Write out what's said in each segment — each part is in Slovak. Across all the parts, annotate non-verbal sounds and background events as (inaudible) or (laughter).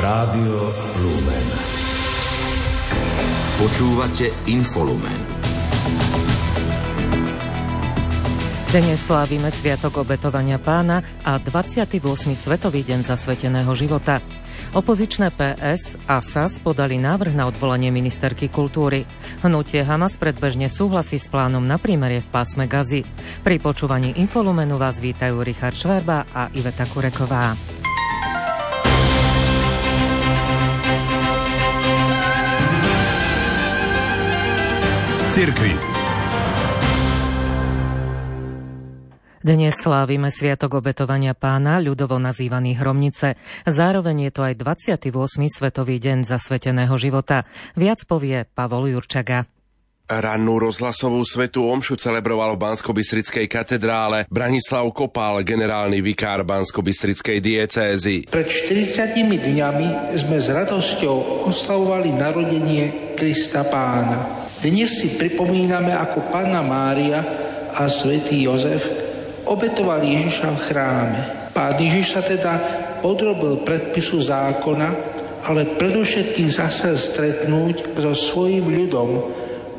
Rádio Lumen. Počúvate Infolumen. Dnes slávime Sviatok obetovania pána a 28. Svetový deň zasveteného života. Opozičné PS a SAS podali návrh na odvolanie ministerky kultúry. Hnutie Hamas predbežne súhlasí s plánom na prímerie v pásme Gazy. Pri počúvaní Infolumenu vás vítajú Richard Šverba a Iveta Kureková. Cirkvi. Dnes slávime Sviatok obetovania pána, ľudovo nazývaný Hromnice. Zároveň je to aj 28. Svetový deň zasveteného života. Viac povie Pavol Jurčaga. Rannú rozhlasovú svetú omšu celebroval v bansko katedrále Branislav Kopál, generálny vikár bansko diecézy. Pred 40 dňami sme s radosťou oslavovali narodenie Krista Pána. Dnes si pripomíname, ako Panna Mária a svätý Jozef obetovali Ježiša v chráme. Pán Ježiš sa teda podrobil predpisu zákona, ale predovšetkým zase stretnúť so svojím ľudom,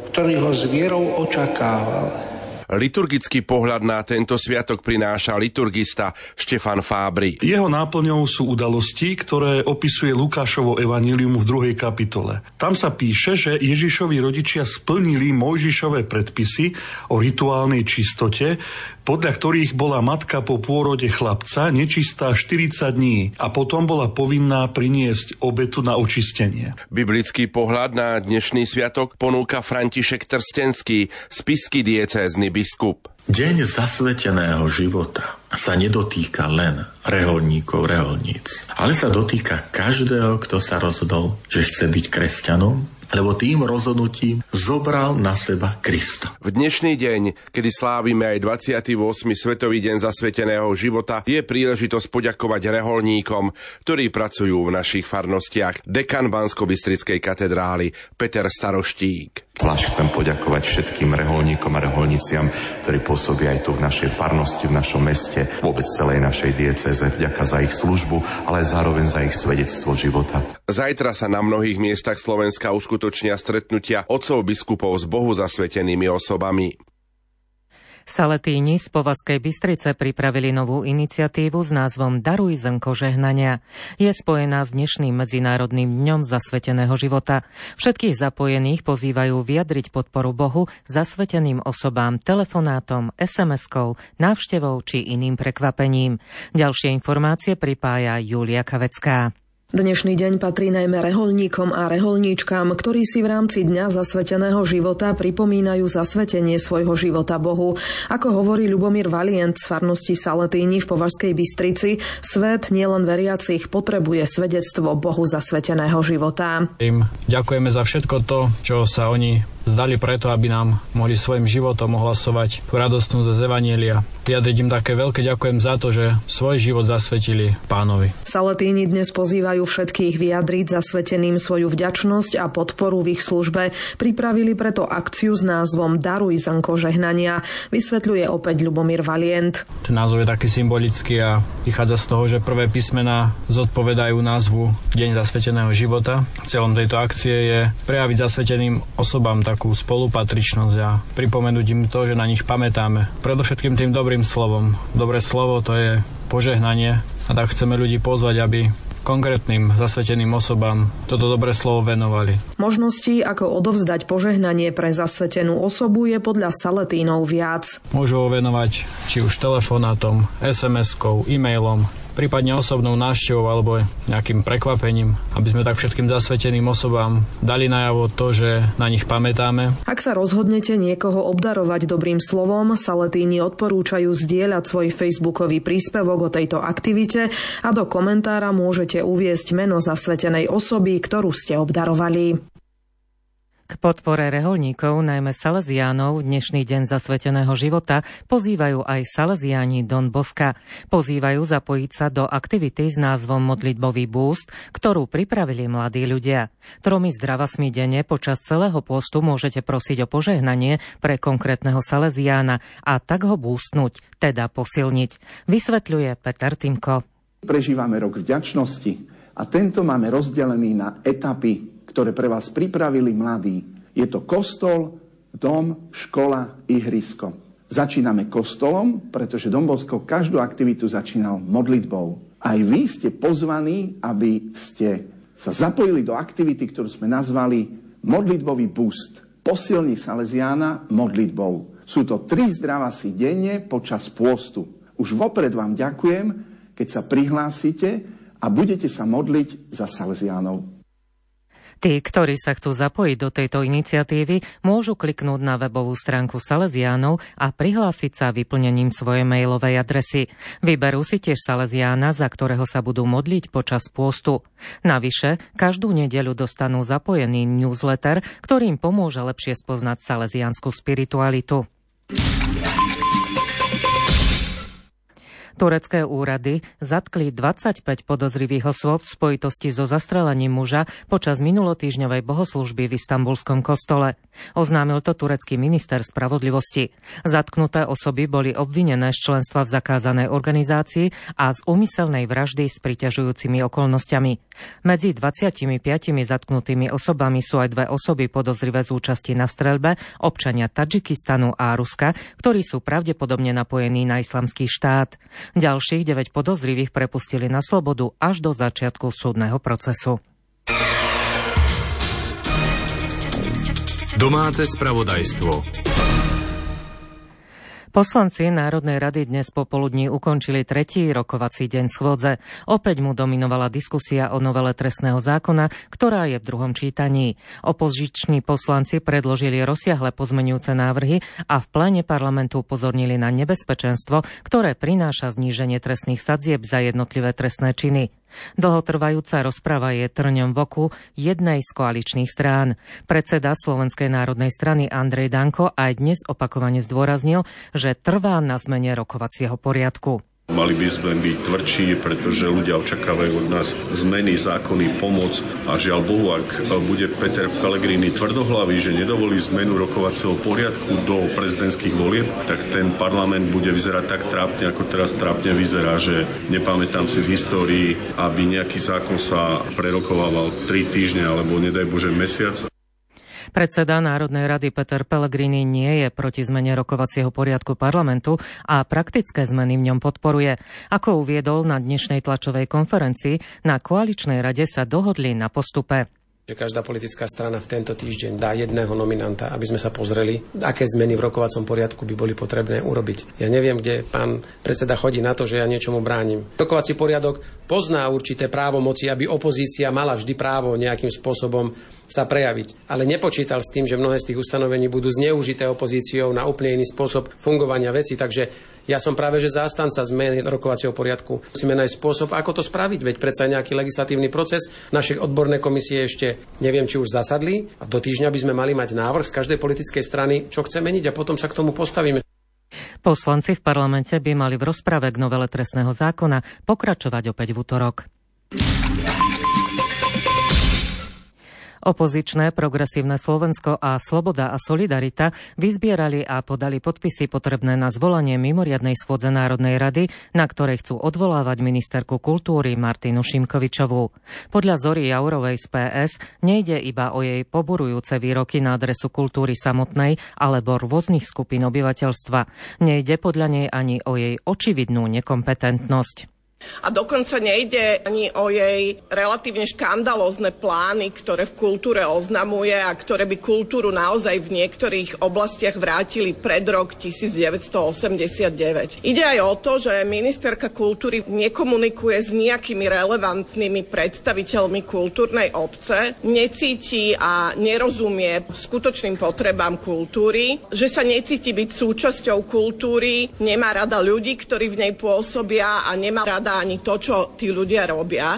ktorý ho s vierou očakával. Liturgický pohľad na tento sviatok prináša liturgista Štefan Fábry. Jeho náplňou sú udalosti, ktoré opisuje Lukášovo evanílium v druhej kapitole. Tam sa píše, že Ježišovi rodičia splnili Mojžišové predpisy o rituálnej čistote, podľa ktorých bola matka po pôrode chlapca nečistá 40 dní a potom bola povinná priniesť obetu na očistenie. Biblický pohľad na dnešný sviatok ponúka František Trstenský, spisky diecézny biskup. Deň zasveteného života sa nedotýka len reholníkov, reholníc, ale sa dotýka každého, kto sa rozhodol, že chce byť kresťanom lebo tým rozhodnutím zobral na seba Krista. V dnešný deň, kedy slávime aj 28. Svetový deň zasveteného života, je príležitosť poďakovať reholníkom, ktorí pracujú v našich farnostiach. Dekan bansko katedrály Peter Staroštík. Zvlášť chcem poďakovať všetkým reholníkom a reholniciam, ktorí pôsobia aj tu v našej farnosti, v našom meste, vôbec celej našej dieceze. Vďaka za ich službu, ale zároveň za ich svedectvo života. Zajtra sa na mnohých miestach Slovenska uskutočnia stretnutia otcov biskupov s bohu zasvetenými osobami. Saletíni z Povazkej Bystrice pripravili novú iniciatívu s názvom Daruj zrnko žehnania. Je spojená s dnešným Medzinárodným dňom zasveteného života. Všetkých zapojených pozývajú vyjadriť podporu Bohu zasveteným osobám telefonátom, SMS-kou, návštevou či iným prekvapením. Ďalšie informácie pripája Julia Kavecká. Dnešný deň patrí najmä reholníkom a reholníčkám, ktorí si v rámci Dňa zasveteného života pripomínajú zasvetenie svojho života Bohu. Ako hovorí Lubomír Valient z farnosti Saletíni v Považskej Bystrici, svet nielen veriacich potrebuje svedectvo Bohu zasveteného života. Im ďakujeme za všetko to, čo sa oni zdali preto, aby nám mohli svojim životom ohlasovať tú radostnú z Evanielia. Vyjadriť im také veľké ďakujem za to, že svoj život zasvetili pánovi. Salatíni dnes pozývajú všetkých vyjadriť zasveteným svoju vďačnosť a podporu v ich službe. Pripravili preto akciu s názvom Daruj zrnko žehnania. Vysvetľuje opäť Lubomír Valient. Ten názov je taký symbolický a vychádza z toho, že prvé písmená zodpovedajú názvu Deň zasveteného života. Celom tejto akcie je prejaviť zasveteným osobám takú spolupatričnosť a pripomenúť im to, že na nich pamätáme. Predovšetkým tým dobrým slovom. Dobré slovo to je požehnanie a tak chceme ľudí pozvať, aby konkrétnym zasveteným osobám toto dobré slovo venovali. Možností, ako odovzdať požehnanie pre zasvetenú osobu, je podľa Saletínov viac. Môžu ho venovať či už telefonátom, SMS-kou, e-mailom, prípadne osobnou návštevou alebo nejakým prekvapením, aby sme tak všetkým zasveteným osobám dali najavo to, že na nich pamätáme. Ak sa rozhodnete niekoho obdarovať dobrým slovom, Saletíni odporúčajú zdieľať svoj facebookový príspevok o tejto aktivite a do komentára môžete uviesť meno zasvetenej osoby, ktorú ste obdarovali. K podpore reholníkov, najmä Salesiánov, dnešný deň zasveteného života pozývajú aj Salesiáni Don Boska. Pozývajú zapojiť sa do aktivity s názvom Modlitbový boost, ktorú pripravili mladí ľudia. Tromi zdravasmi denne počas celého postu môžete prosiť o požehnanie pre konkrétneho Salesiána a tak ho boostnúť, teda posilniť. Vysvetľuje Peter Timko. Prežívame rok vďačnosti A tento máme rozdelený na etapy, ktoré pre vás pripravili mladí. Je to kostol, dom, škola, ihrisko. Začíname kostolom, pretože Dombosko každú aktivitu začínal modlitbou. Aj vy ste pozvaní, aby ste sa zapojili do aktivity, ktorú sme nazvali modlitbový boost. Posilni Salesiána modlitbou. Sú to tri zdravasy denne počas pôstu. Už vopred vám ďakujem, keď sa prihlásite a budete sa modliť za Salesiánov. Tí, ktorí sa chcú zapojiť do tejto iniciatívy, môžu kliknúť na webovú stránku Salesiánov a prihlásiť sa vyplnením svojej mailovej adresy. Vyberú si tiež Salesiána, za ktorého sa budú modliť počas pôstu. Navyše, každú nedeľu dostanú zapojený newsletter, ktorým pomôže lepšie spoznať salesiánsku spiritualitu. Turecké úrady zatkli 25 podozrivých osôb v spojitosti so zastrelením muža počas minulotýžňovej bohoslužby v istambulskom kostole. Oznámil to turecký minister spravodlivosti. Zatknuté osoby boli obvinené z členstva v zakázanej organizácii a z úmyselnej vraždy s priťažujúcimi okolnostiami. Medzi 25 zatknutými osobami sú aj dve osoby podozrivé z účasti na streľbe, občania Tadžikistanu a Ruska, ktorí sú pravdepodobne napojení na islamský štát. Ďalších 9 podozrivých prepustili na slobodu až do začiatku súdneho procesu. Domáce spravodajstvo. Poslanci Národnej rady dnes popoludní ukončili tretí rokovací deň schôdze. Opäť mu dominovala diskusia o novele trestného zákona, ktorá je v druhom čítaní. Opoziční poslanci predložili rozsiahle pozmenujúce návrhy a v pléne parlamentu upozornili na nebezpečenstvo, ktoré prináša zníženie trestných sadzieb za jednotlivé trestné činy. Dlhotrvajúca rozprava je trňom v oku jednej z koaličných strán. Predseda Slovenskej národnej strany Andrej Danko aj dnes opakovane zdôraznil, že trvá na zmene rokovacieho poriadku. Mali by sme byť tvrdší, pretože ľudia očakávajú od nás zmeny, zákony, pomoc a žiaľ Bohu, ak bude Peter Pellegrini tvrdohlavý, že nedovolí zmenu rokovacieho poriadku do prezidentských volieb, tak ten parlament bude vyzerať tak trápne, ako teraz trápne vyzerá, že nepamätám si v histórii, aby nejaký zákon sa prerokovával 3 týždne alebo nedaj Bože mesiac. Predseda Národnej rady Peter Pellegrini nie je proti zmene rokovacieho poriadku parlamentu a praktické zmeny v ňom podporuje. Ako uviedol na dnešnej tlačovej konferencii, na koaličnej rade sa dohodli na postupe že každá politická strana v tento týždeň dá jedného nominanta, aby sme sa pozreli, aké zmeny v rokovacom poriadku by boli potrebné urobiť. Ja neviem, kde pán predseda chodí na to, že ja niečomu bránim. Rokovací poriadok pozná určité právomoci, aby opozícia mala vždy právo nejakým spôsobom sa prejaviť. Ale nepočítal s tým, že mnohé z tých ustanovení budú zneužité opozíciou na úplne iný spôsob fungovania veci. Takže ja som práve že zástanca zmeny rokovacieho poriadku. Musíme nájsť spôsob, ako to spraviť, veď predsa nejaký legislatívny proces. Naše odborné komisie ešte neviem, či už zasadli a do týždňa by sme mali mať návrh z každej politickej strany, čo chce meniť a potom sa k tomu postavíme. Poslanci v parlamente by mali v rozprave k novele trestného zákona pokračovať opäť v útorok. Opozičné progresívne Slovensko a Sloboda a Solidarita vyzbierali a podali podpisy potrebné na zvolanie mimoriadnej schôdze Národnej rady, na ktorej chcú odvolávať ministerku kultúry Martinu Šimkovičovú. Podľa Zory Jaurovej z PS nejde iba o jej poburujúce výroky na adresu kultúry samotnej alebo rôznych skupín obyvateľstva. Nejde podľa nej ani o jej očividnú nekompetentnosť. A dokonca nejde ani o jej relatívne škandalózne plány, ktoré v kultúre oznamuje a ktoré by kultúru naozaj v niektorých oblastiach vrátili pred rok 1989. Ide aj o to, že ministerka kultúry nekomunikuje s nejakými relevantnými predstaviteľmi kultúrnej obce, necíti a nerozumie skutočným potrebám kultúry, že sa necíti byť súčasťou kultúry, nemá rada ľudí, ktorí v nej pôsobia a nemá rada ani to, čo tí ľudia robia.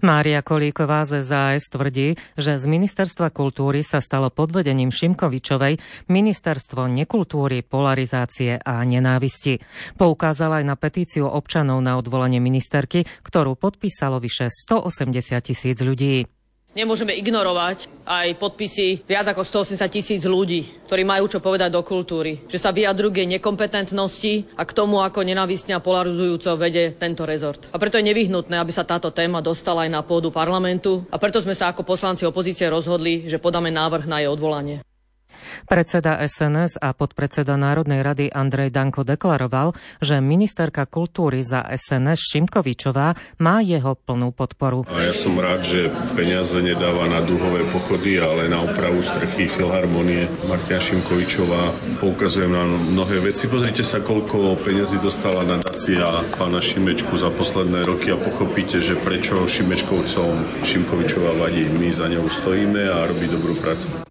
Mária Kolíková z SAS tvrdí, že z Ministerstva kultúry sa stalo pod vedením Šimkovičovej ministerstvo nekultúry, polarizácie a nenávisti. Poukázala aj na petíciu občanov na odvolanie ministerky, ktorú podpísalo vyše 180 tisíc ľudí. Nemôžeme ignorovať aj podpisy viac ako 180 tisíc ľudí, ktorí majú čo povedať do kultúry, že sa vyjadrujú k nekompetentnosti a k tomu, ako nenávistne a polarizujúco vede tento rezort. A preto je nevyhnutné, aby sa táto téma dostala aj na pôdu parlamentu a preto sme sa ako poslanci opozície rozhodli, že podáme návrh na jej odvolanie. Predseda SNS a podpredseda Národnej rady Andrej Danko deklaroval, že ministerka kultúry za SNS Šimkovičová má jeho plnú podporu. A ja som rád, že peniaze nedáva na dúhové pochody, ale na opravu strechy Filharmonie. Martina Šimkovičová poukazujem na mnohé veci. Pozrite sa, koľko peniazy dostala nadácia pána Šimečku za posledné roky a pochopíte, že prečo Šimečkovcom Šimkovičová vadí. My za ňou stojíme a robí dobrú prácu.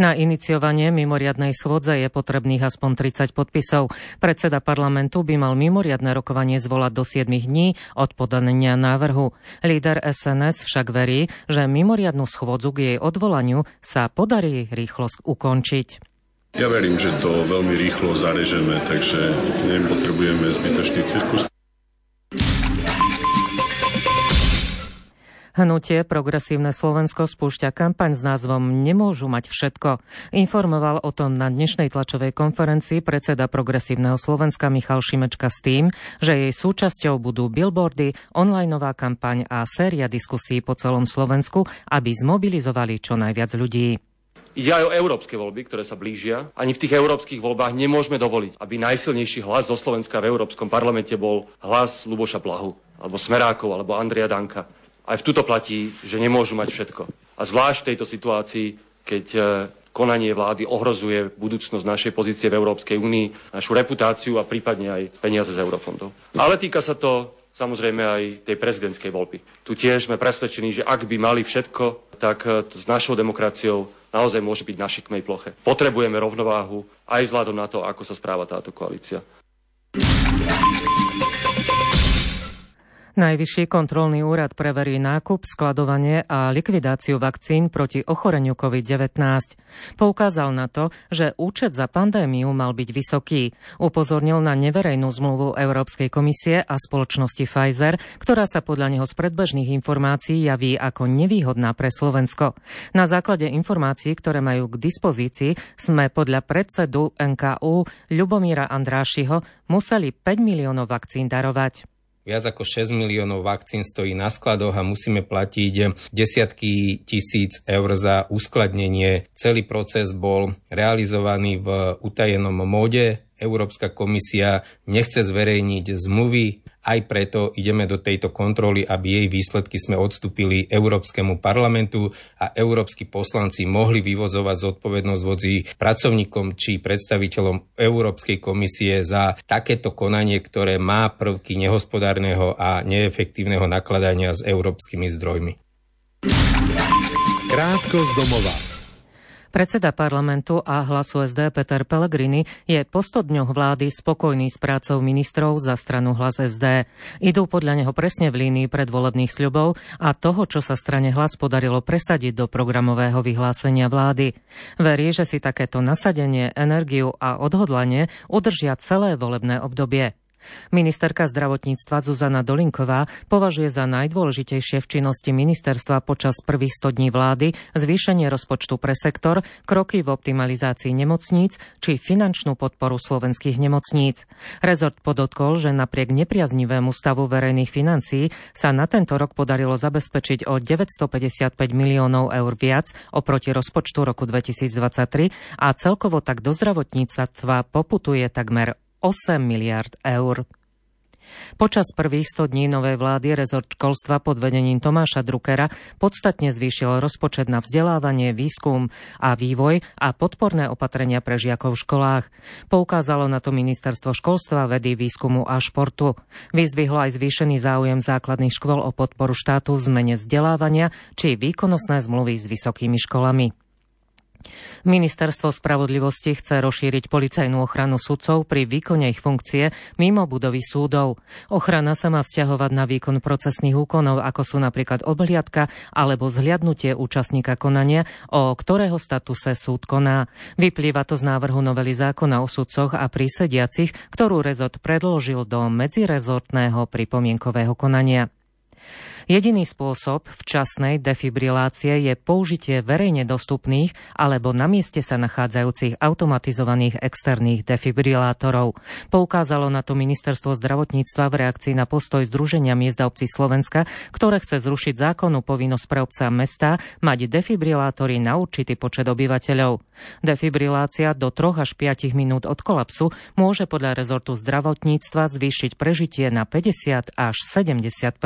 Na iniciovanie mimoriadnej schôdze je potrebných aspoň 30 podpisov. Predseda parlamentu by mal mimoriadne rokovanie zvolať do 7 dní od podania návrhu. Líder SNS však verí, že mimoriadnu schôdzu k jej odvolaniu sa podarí rýchlo ukončiť. Ja verím, že to veľmi rýchlo zarežeme, takže nepotrebujeme zbytočný cirkus. Hnutie Progresívne Slovensko spúšťa kampaň s názvom Nemôžu mať všetko. Informoval o tom na dnešnej tlačovej konferencii predseda Progresívneho Slovenska Michal Šimečka s tým, že jej súčasťou budú billboardy, onlineová kampaň a séria diskusí po celom Slovensku, aby zmobilizovali čo najviac ľudí. Ide aj o európske voľby, ktoré sa blížia. Ani v tých európskych voľbách nemôžeme dovoliť, aby najsilnejší hlas zo Slovenska v Európskom parlamente bol hlas Luboša Blahu, alebo Smerákov, alebo Andria Danka. Aj v tuto platí, že nemôžu mať všetko. A zvlášť v tejto situácii, keď e, konanie vlády ohrozuje budúcnosť našej pozície v Európskej únii, našu reputáciu a prípadne aj peniaze z eurofondov. Ale týka sa to samozrejme aj tej prezidentskej voľby. Tu tiež sme presvedčení, že ak by mali všetko, tak e, s našou demokraciou naozaj môže byť na šikmej ploche. Potrebujeme rovnováhu aj vzhľadom na to, ako sa správa táto koalícia. Najvyšší kontrolný úrad preverí nákup, skladovanie a likvidáciu vakcín proti ochoreniu COVID-19. Poukázal na to, že účet za pandémiu mal byť vysoký. Upozornil na neverejnú zmluvu Európskej komisie a spoločnosti Pfizer, ktorá sa podľa neho z predbežných informácií javí ako nevýhodná pre Slovensko. Na základe informácií, ktoré majú k dispozícii, sme podľa predsedu NKU Ľubomíra Andrášiho museli 5 miliónov vakcín darovať. Viac ako 6 miliónov vakcín stojí na skladoch a musíme platiť desiatky tisíc eur za uskladnenie. Celý proces bol realizovaný v utajenom móde. Európska komisia nechce zverejniť zmluvy, aj preto ideme do tejto kontroly, aby jej výsledky sme odstúpili Európskemu parlamentu a európsky poslanci mohli vyvozovať zodpovednosť vodzi pracovníkom či predstaviteľom Európskej komisie za takéto konanie, ktoré má prvky nehospodárneho a neefektívneho nakladania s európskymi zdrojmi. Krátko z domova. Predseda parlamentu a hlasu SD Peter Pellegrini je po 100 dňoch vlády spokojný s prácou ministrov za stranu hlas SD. Idú podľa neho presne v línii predvolebných sľubov a toho, čo sa strane hlas podarilo presadiť do programového vyhlásenia vlády. Verí, že si takéto nasadenie, energiu a odhodlanie udržia celé volebné obdobie. Ministerka zdravotníctva Zuzana Dolinková považuje za najdôležitejšie v činnosti ministerstva počas prvých 100 dní vlády zvýšenie rozpočtu pre sektor, kroky v optimalizácii nemocníc či finančnú podporu slovenských nemocníc. Rezort podotkol, že napriek nepriaznivému stavu verejných financií sa na tento rok podarilo zabezpečiť o 955 miliónov eur viac oproti rozpočtu roku 2023 a celkovo tak do zdravotníctva poputuje takmer 8 miliard eur. Počas prvých 100 dní novej vlády rezort školstva pod vedením Tomáša Druckera podstatne zvýšil rozpočet na vzdelávanie, výskum a vývoj a podporné opatrenia pre žiakov v školách. Poukázalo na to ministerstvo školstva, vedy, výskumu a športu. Vyzdvihlo aj zvýšený záujem základných škôl o podporu štátu v zmene vzdelávania či výkonnostné zmluvy s vysokými školami. Ministerstvo spravodlivosti chce rozšíriť policajnú ochranu sudcov pri výkone ich funkcie mimo budovy súdov. Ochrana sa má vzťahovať na výkon procesných úkonov, ako sú napríklad obhliadka alebo zhliadnutie účastníka konania, o ktorého statuse súd koná. Vyplýva to z návrhu novely zákona o sudcoch a prísediacich, ktorú rezort predložil do medzirezortného pripomienkového konania. Jediný spôsob včasnej defibrilácie je použitie verejne dostupných alebo na mieste sa nachádzajúcich automatizovaných externých defibrilátorov. Poukázalo na to ministerstvo zdravotníctva v reakcii na postoj Združenia miest a obcí Slovenska, ktoré chce zrušiť zákonnú povinnosť pre obca mesta mať defibrilátory na určitý počet obyvateľov. Defibrilácia do 3 až 5 minút od kolapsu môže podľa rezortu zdravotníctva zvýšiť prežitie na 50 až 70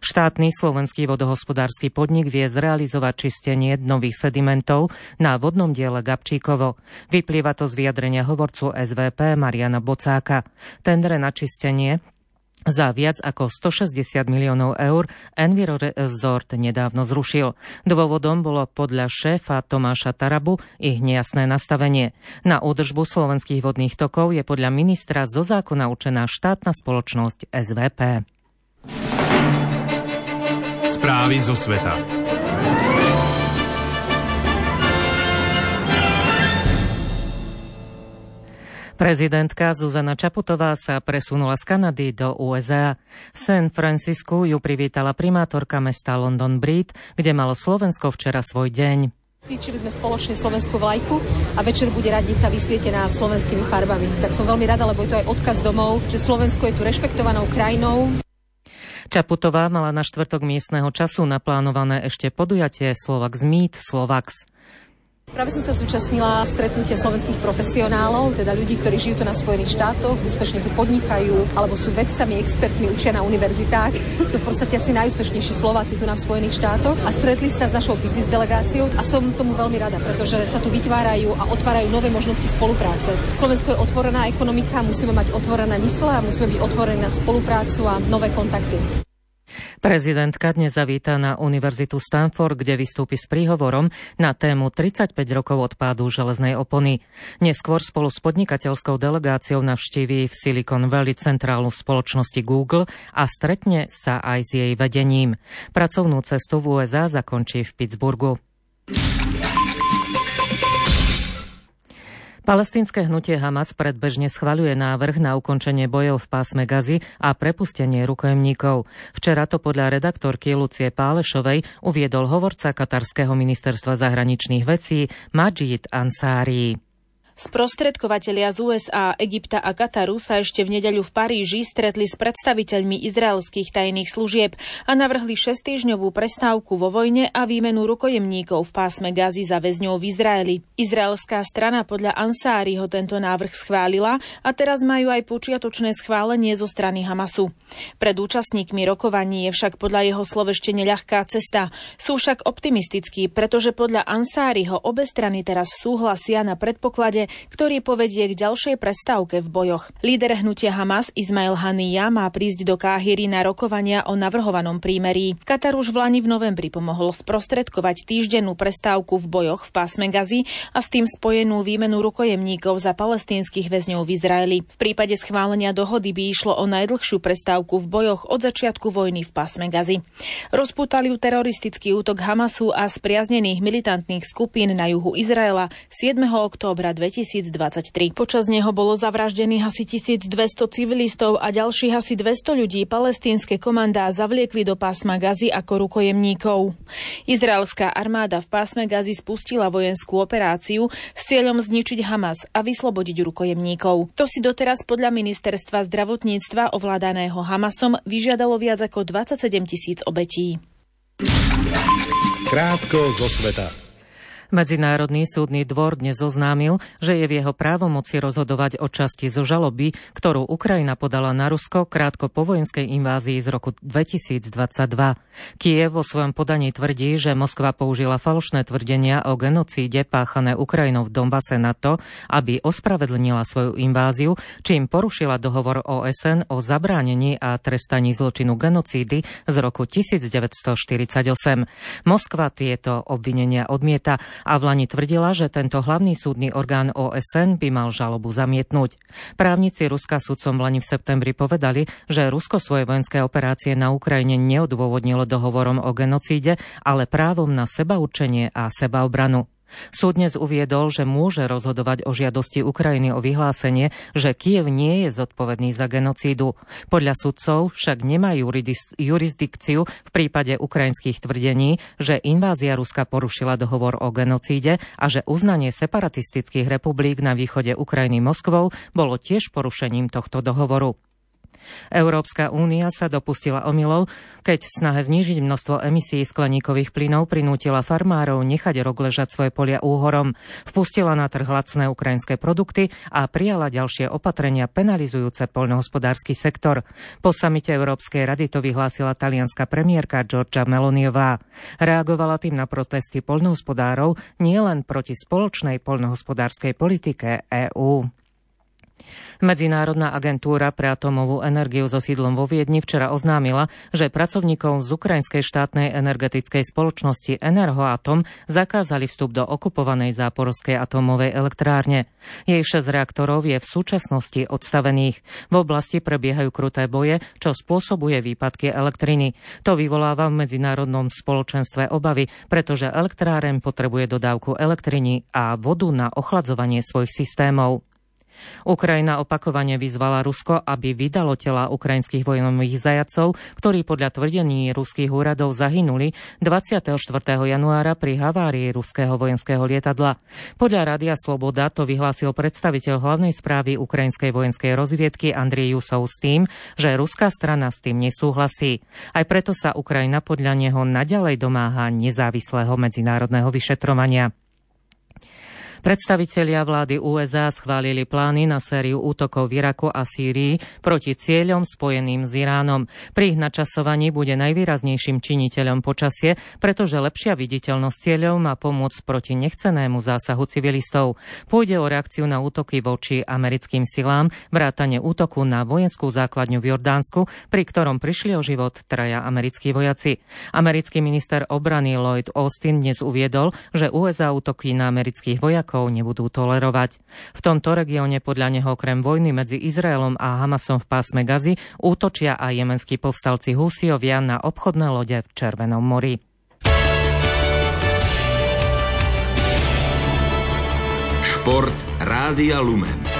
Štátny slovenský vodohospodársky podnik vie zrealizovať čistenie dnových sedimentov na vodnom diele Gabčíkovo. Vyplýva to z vyjadrenia hovorcu SVP Mariana Bocáka. Tendre na čistenie za viac ako 160 miliónov eur Enviro Resort nedávno zrušil. Dôvodom bolo podľa šéfa Tomáša Tarabu ich nejasné nastavenie. Na údržbu slovenských vodných tokov je podľa ministra zo zákona učená štátna spoločnosť SVP. Správy zo sveta. Prezidentka Zuzana Čaputová sa presunula z Kanady do USA. V San Francisku ju privítala primátorka mesta London Breed, kde malo Slovensko včera svoj deň. Stýčili sme spoločne slovenskú vlajku a večer bude radnica vysvietená slovenskými farbami. Tak som veľmi rada, lebo je to aj odkaz domov, že Slovensko je tu rešpektovanou krajinou. Čaputová mala na štvrtok miestneho času naplánované ešte podujatie Slovax Meet Slovax. Práve som sa zúčastnila stretnutia slovenských profesionálov, teda ľudí, ktorí žijú tu na Spojených štátoch, úspešne tu podnikajú, alebo sú vedcami, expertmi, učia na univerzitách. Sú v podstate asi najúspešnejší Slováci tu na Spojených štátoch a stretli sa s našou biznis delegáciou a som tomu veľmi rada, pretože sa tu vytvárajú a otvárajú nové možnosti spolupráce. Slovensko je otvorená ekonomika, musíme mať otvorené mysle a musíme byť otvorení na spoluprácu a nové kontakty. Prezidentka dnes zavíta na Univerzitu Stanford, kde vystúpi s príhovorom na tému 35 rokov odpádu železnej opony. Neskôr spolu s podnikateľskou delegáciou navštíví v Silicon Valley centrálu spoločnosti Google a stretne sa aj s jej vedením. Pracovnú cestu v USA zakončí v Pittsburghu. Palestínske hnutie Hamas predbežne schvaľuje návrh na ukončenie bojov v pásme Gazy a prepustenie rukojemníkov. Včera to podľa redaktorky Lucie Pálešovej uviedol hovorca katarského ministerstva zahraničných vecí Majid Ansari. Sprostredkovatelia z USA, Egypta a Kataru sa ešte v nedeľu v Paríži stretli s predstaviteľmi izraelských tajných služieb a navrhli šestýžňovú prestávku vo vojne a výmenu rukojemníkov v pásme Gazy za väzňov v Izraeli. Izraelská strana podľa Ansáriho tento návrh schválila a teraz majú aj počiatočné schválenie zo strany Hamasu. Pred účastníkmi rokovaní je však podľa jeho slov ešte neľahká cesta. Sú však optimistickí, pretože podľa Ansáriho obe strany teraz súhlasia na predpoklade, ktorý povedie k ďalšej prestávke v bojoch. Líder hnutia Hamas Ismail Haniya má prísť do Káhyry na rokovania o navrhovanom prímerí. Katar už v Lani v novembri pomohol sprostredkovať týždennú prestávku v bojoch v pásme Gazy a s tým spojenú výmenu rukojemníkov za palestínskych väzňov v Izraeli. V prípade schválenia dohody by išlo o najdlhšiu prestávku v bojoch od začiatku vojny v pásme Gazy. Rozpútali ju teroristický útok Hamasu a spriaznených militantných skupín na juhu Izraela 7. októbra 2000 2023. Počas neho bolo zavraždených asi 1200 civilistov a ďalších asi 200 ľudí palestínske komandá zavliekli do pásma Gazy ako rukojemníkov. Izraelská armáda v pásme Gazy spustila vojenskú operáciu s cieľom zničiť Hamas a vyslobodiť rukojemníkov. To si doteraz podľa ministerstva zdravotníctva ovládaného Hamasom vyžiadalo viac ako 27 tisíc obetí. Krátko zo sveta. Medzinárodný súdny dvor dnes oznámil, že je v jeho právomoci rozhodovať o časti zo žaloby, ktorú Ukrajina podala na Rusko krátko po vojenskej invázii z roku 2022. Kiev vo svojom podaní tvrdí, že Moskva použila falošné tvrdenia o genocíde páchané Ukrajinou v Donbase na to, aby ospravedlnila svoju inváziu, čím porušila dohovor OSN o zabránení a trestaní zločinu genocídy z roku 1948. Moskva tieto obvinenia odmieta a v Lani tvrdila, že tento hlavný súdny orgán OSN by mal žalobu zamietnúť. Právnici Ruska sudcom v Lani v septembri povedali, že Rusko svoje vojenské operácie na Ukrajine neodôvodnilo dohovorom o genocíde, ale právom na sebaurčenie a sebaobranu. Súd dnes uviedol, že môže rozhodovať o žiadosti Ukrajiny o vyhlásenie, že Kiev nie je zodpovedný za genocídu. Podľa sudcov však nemá jurisdikciu v prípade ukrajinských tvrdení, že invázia Ruska porušila dohovor o genocíde a že uznanie separatistických republik na východe Ukrajiny Moskvou bolo tiež porušením tohto dohovoru. Európska únia sa dopustila omylov, keď v snahe znížiť množstvo emisí skleníkových plynov prinútila farmárov nechať rok ležať svoje polia úhorom, vpustila na trh lacné ukrajinské produkty a prijala ďalšie opatrenia penalizujúce poľnohospodársky sektor. Po samite Európskej rady to vyhlásila talianská premiérka Georgia Meloniová. Reagovala tým na protesty poľnohospodárov nielen proti spoločnej poľnohospodárskej politike EÚ. Medzinárodná agentúra pre atomovú energiu so sídlom vo Viedni včera oznámila, že pracovníkov z Ukrajinskej štátnej energetickej spoločnosti Enerhoatom zakázali vstup do okupovanej záporovskej atomovej elektrárne. Jej 6 reaktorov je v súčasnosti odstavených. V oblasti prebiehajú kruté boje, čo spôsobuje výpadky elektriny. To vyvoláva v medzinárodnom spoločenstve obavy, pretože elektráren potrebuje dodávku elektriny a vodu na ochladzovanie svojich systémov. Ukrajina opakovane vyzvala Rusko, aby vydalo tela ukrajinských vojnových zajacov, ktorí podľa tvrdení ruských úradov zahynuli 24. januára pri havárii ruského vojenského lietadla. Podľa Radia Sloboda to vyhlásil predstaviteľ hlavnej správy ukrajinskej vojenskej rozviedky Andrej Jusov s tým, že ruská strana s tým nesúhlasí. Aj preto sa Ukrajina podľa neho naďalej domáha nezávislého medzinárodného vyšetrovania. Predstavitelia vlády USA schválili plány na sériu útokov v Iraku a Sýrii proti cieľom spojeným s Iránom. Pri ich načasovaní bude najvýraznejším činiteľom počasie, pretože lepšia viditeľnosť cieľov má pomôcť proti nechcenému zásahu civilistov. Pôjde o reakciu na útoky voči americkým silám, vrátane útoku na vojenskú základňu v Jordánsku, pri ktorom prišli o život traja americkí vojaci. Americký minister obrany Lloyd Austin dnes uviedol, že USA útoky na amerických vojakov vojakov nebudú tolerovať. V tomto regióne podľa neho okrem vojny medzi Izraelom a Hamasom v pásme Gazy útočia aj jemenskí povstalci Husiovia na obchodné lode v Červenom mori. Šport Rádia Lumen.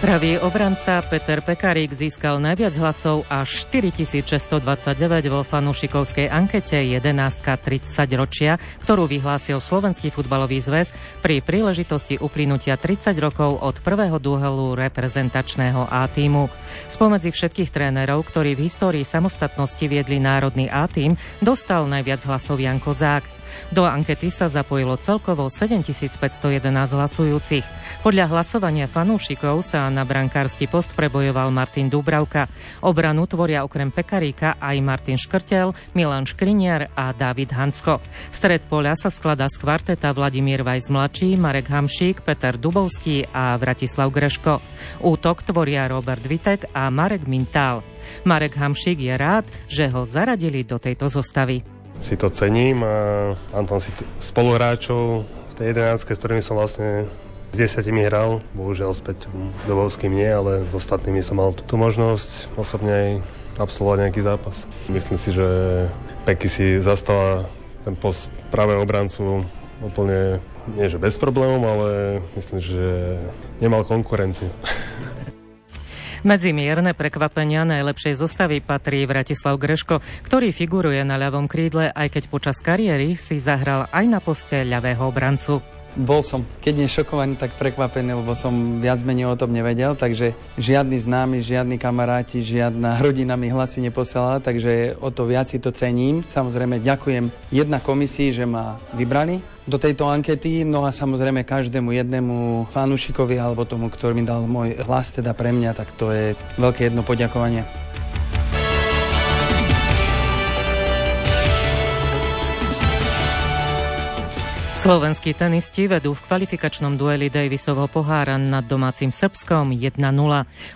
Pravý obranca Peter Pekarík získal najviac hlasov až 4629 vo fanúšikovskej ankete 11 30 ročia, ktorú vyhlásil Slovenský futbalový zväz pri príležitosti uplynutia 30 rokov od prvého duelu reprezentačného A týmu. Spomedzi všetkých trénerov, ktorí v histórii samostatnosti viedli národný A tým, dostal najviac hlasov Jan Kozák. Do ankety sa zapojilo celkovo 7511 hlasujúcich. Podľa hlasovania fanúšikov sa na brankársky post prebojoval Martin Dubravka. Obranu tvoria okrem Pekaríka aj Martin Škrtel, Milan Škriniar a David Hansko. Stred poľa sa skladá z kvarteta Vladimír Vajs mladší, Marek Hamšík, Peter Dubovský a Vratislav Greško. Útok tvoria Robert Vitek a Marek Mintál. Marek Hamšík je rád, že ho zaradili do tejto zostavy si to cením a mám tam si spoluhráčov v tej 11, s ktorými som vlastne s desiatimi hral, bohužiaľ späť Dobovským nie, ale s ostatnými som mal tú možnosť osobne aj absolvovať nejaký zápas. Myslím si, že Peky si zastala ten post pravého obrancu úplne, nie že bez problémov, ale myslím, že nemal konkurenciu. (laughs) Medzi mierne prekvapenia najlepšej zostavy patrí Vratislav Greško, ktorý figuruje na ľavom krídle, aj keď počas kariéry si zahral aj na poste ľavého obrancu. Bol som, keď nie šokovaný, tak prekvapený, lebo som viac menej o tom nevedel, takže žiadny známy, žiadni kamaráti, žiadna (laughs) rodina mi hlasy neposielala, takže o to viac si to cením. Samozrejme ďakujem jedna komisii, že ma vybrali do tejto ankety, no a samozrejme každému jednému fanúšikovi alebo tomu, ktorý mi dal môj hlas teda pre mňa, tak to je veľké jedno poďakovanie. Slovenskí tenisti vedú v kvalifikačnom dueli Davisovho pohára nad domácim Srbskom 1-0.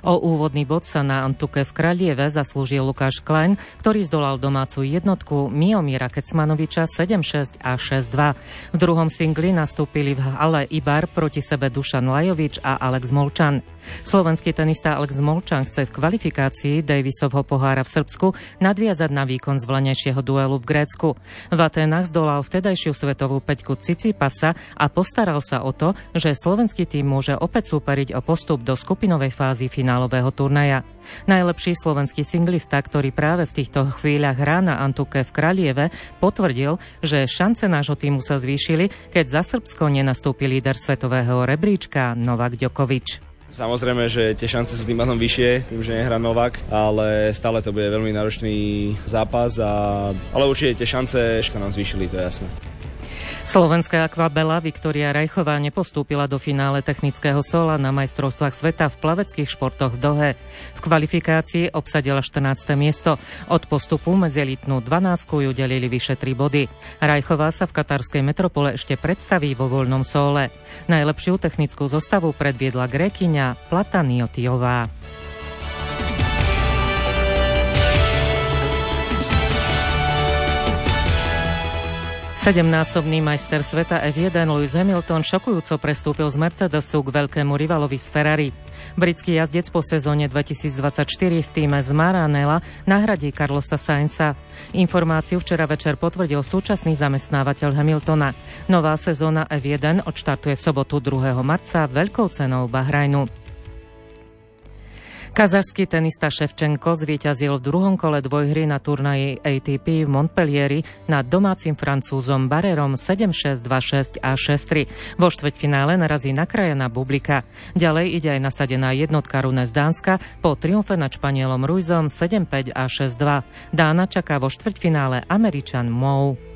O úvodný bod sa na Antuke v Kralieve zaslúžil Lukáš Klein, ktorý zdolal domácu jednotku Miomíra Kecmanoviča 7-6 a 6-2. V druhom singli nastúpili v hale Ibar proti sebe Dušan Lajovič a Alex Molčan. Slovenský tenista Alex Molčan chce v kvalifikácii Davisovho pohára v Srbsku nadviazať na výkon z vlanejšieho duelu v Grécku. V Atenách zdolal vtedajšiu svetovú peťku Cicipasa a postaral sa o to, že slovenský tým môže opäť súperiť o postup do skupinovej fázy finálového turnaja. Najlepší slovenský singlista, ktorý práve v týchto chvíľach hrá na Antuke v Kralieve, potvrdil, že šance nášho týmu sa zvýšili, keď za Srbsko nenastúpi líder svetového rebríčka Novak Djokovič. Samozrejme, že tie šance sú tým pádom vyššie, tým, že nehrá Novak, ale stále to bude veľmi náročný zápas, a, ale určite tie šance sa nám zvýšili, to je jasné. Slovenská akvabela Viktoria Rajchová nepostúpila do finále technického sola na majstrovstvách sveta v plaveckých športoch v Dohe. V kvalifikácii obsadila 14. miesto. Od postupu medzi elitnú 12 ju delili vyše 3 body. Rajchová sa v katarskej metropole ešte predstaví vo voľnom sole. Najlepšiu technickú zostavu predviedla Grékyňa Plataniotiová. Sedemnásobný majster sveta F1 Lewis Hamilton šokujúco prestúpil z Mercedesu k veľkému rivalovi z Ferrari. Britský jazdec po sezóne 2024 v týme z Maranela nahradí Carlosa Sainza. Informáciu včera večer potvrdil súčasný zamestnávateľ Hamiltona. Nová sezóna F1 odštartuje v sobotu 2. marca veľkou cenou Bahrajnu. Kazašský tenista Ševčenko zvíťazil v druhom kole dvojhry na turnaji ATP v Montpellieri nad domácim francúzom Barerom 7-6, 2-6 a 6-3. Vo štveťfinále narazí na Bublika. Ďalej ide aj nasadená jednotka Rune z Dánska po triumfe nad Španielom Ruizom 7-5 a 6-2. Dána čaká vo štvrťfinále Američan Mou.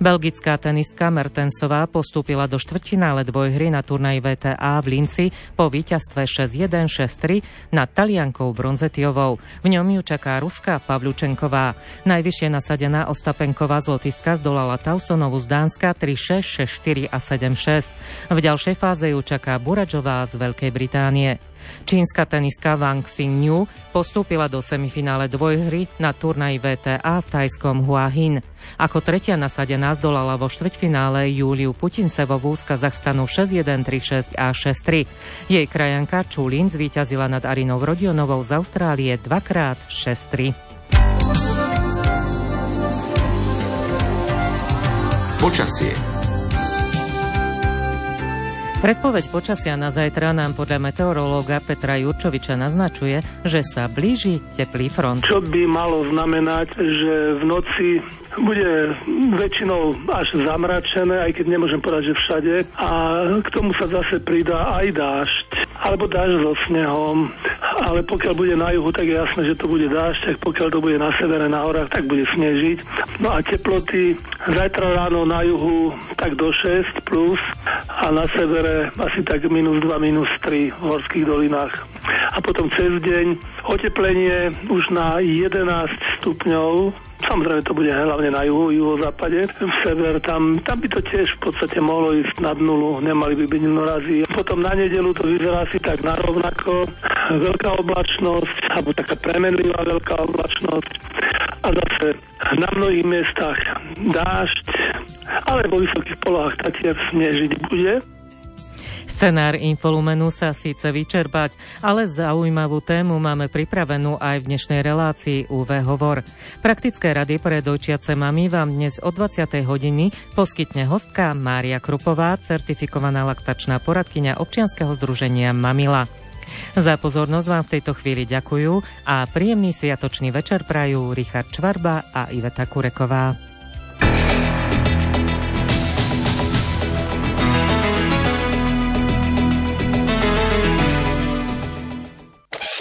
Belgická tenistka Mertensová postúpila do štvrťfinále dvojhry na turnaji VTA v Linci po víťazstve 6-1, 6-3 nad Taliankou Bronzetiovou. V ňom ju čaká Ruská Pavľučenková. Najvyššie nasadená Ostapenková z Lotiska zdolala Tausonovu z Dánska 3-6, 6-4 a 7-6. V ďalšej fáze ju čaká Buradžová z Veľkej Británie. Čínska tenistka Wang Xingyu postúpila do semifinále dvojhry na turnaji VTA v tajskom Huahin. Ako tretia nasadená zdolala vo štvrťfinále Júliu Putincevovú z Kazachstanu 6-1, 3-6 a 6-3. Jej krajanka Čulín zvíťazila nad Arinou Rodionovou z Austrálie dvakrát 6-3. Počasie Predpoveď počasia na zajtra nám podľa meteorológa Petra Jurčoviča naznačuje, že sa blíži teplý front. Čo by malo znamenať, že v noci bude väčšinou až zamračené, aj keď nemôžem povedať, že všade. A k tomu sa zase pridá aj dážď, alebo dážď so snehom. Ale pokiaľ bude na juhu, tak je jasné, že to bude dážď, tak pokiaľ to bude na severe, na horách, tak bude snežiť. No a teploty zajtra ráno na juhu tak do 6 plus a na severe asi tak minus 2, minus 3 v horských dolinách. A potom cez deň oteplenie už na 11 stupňov, Samozrejme to bude hlavne na juhu, juhozápade. V sever tam, tam by to tiež v podstate mohlo ísť nad nulu, nemali by byť mrazy. Potom na nedelu to vyzerá asi tak narovnako. Veľká oblačnosť, alebo taká premenlivá veľká oblačnosť. A zase na mnohých miestach dážď, ale vo vysokých polohách tatier snežiť bude. Scenár Infolumenu sa síce vyčerpať, ale zaujímavú tému máme pripravenú aj v dnešnej relácii UV Hovor. Praktické rady pre dojčiace mami vám dnes o 20. hodiny poskytne hostka Mária Krupová, certifikovaná laktačná poradkyňa občianskeho združenia Mamila. Za pozornosť vám v tejto chvíli ďakujú a príjemný sviatočný večer prajú Richard Čvarba a Iveta Kureková.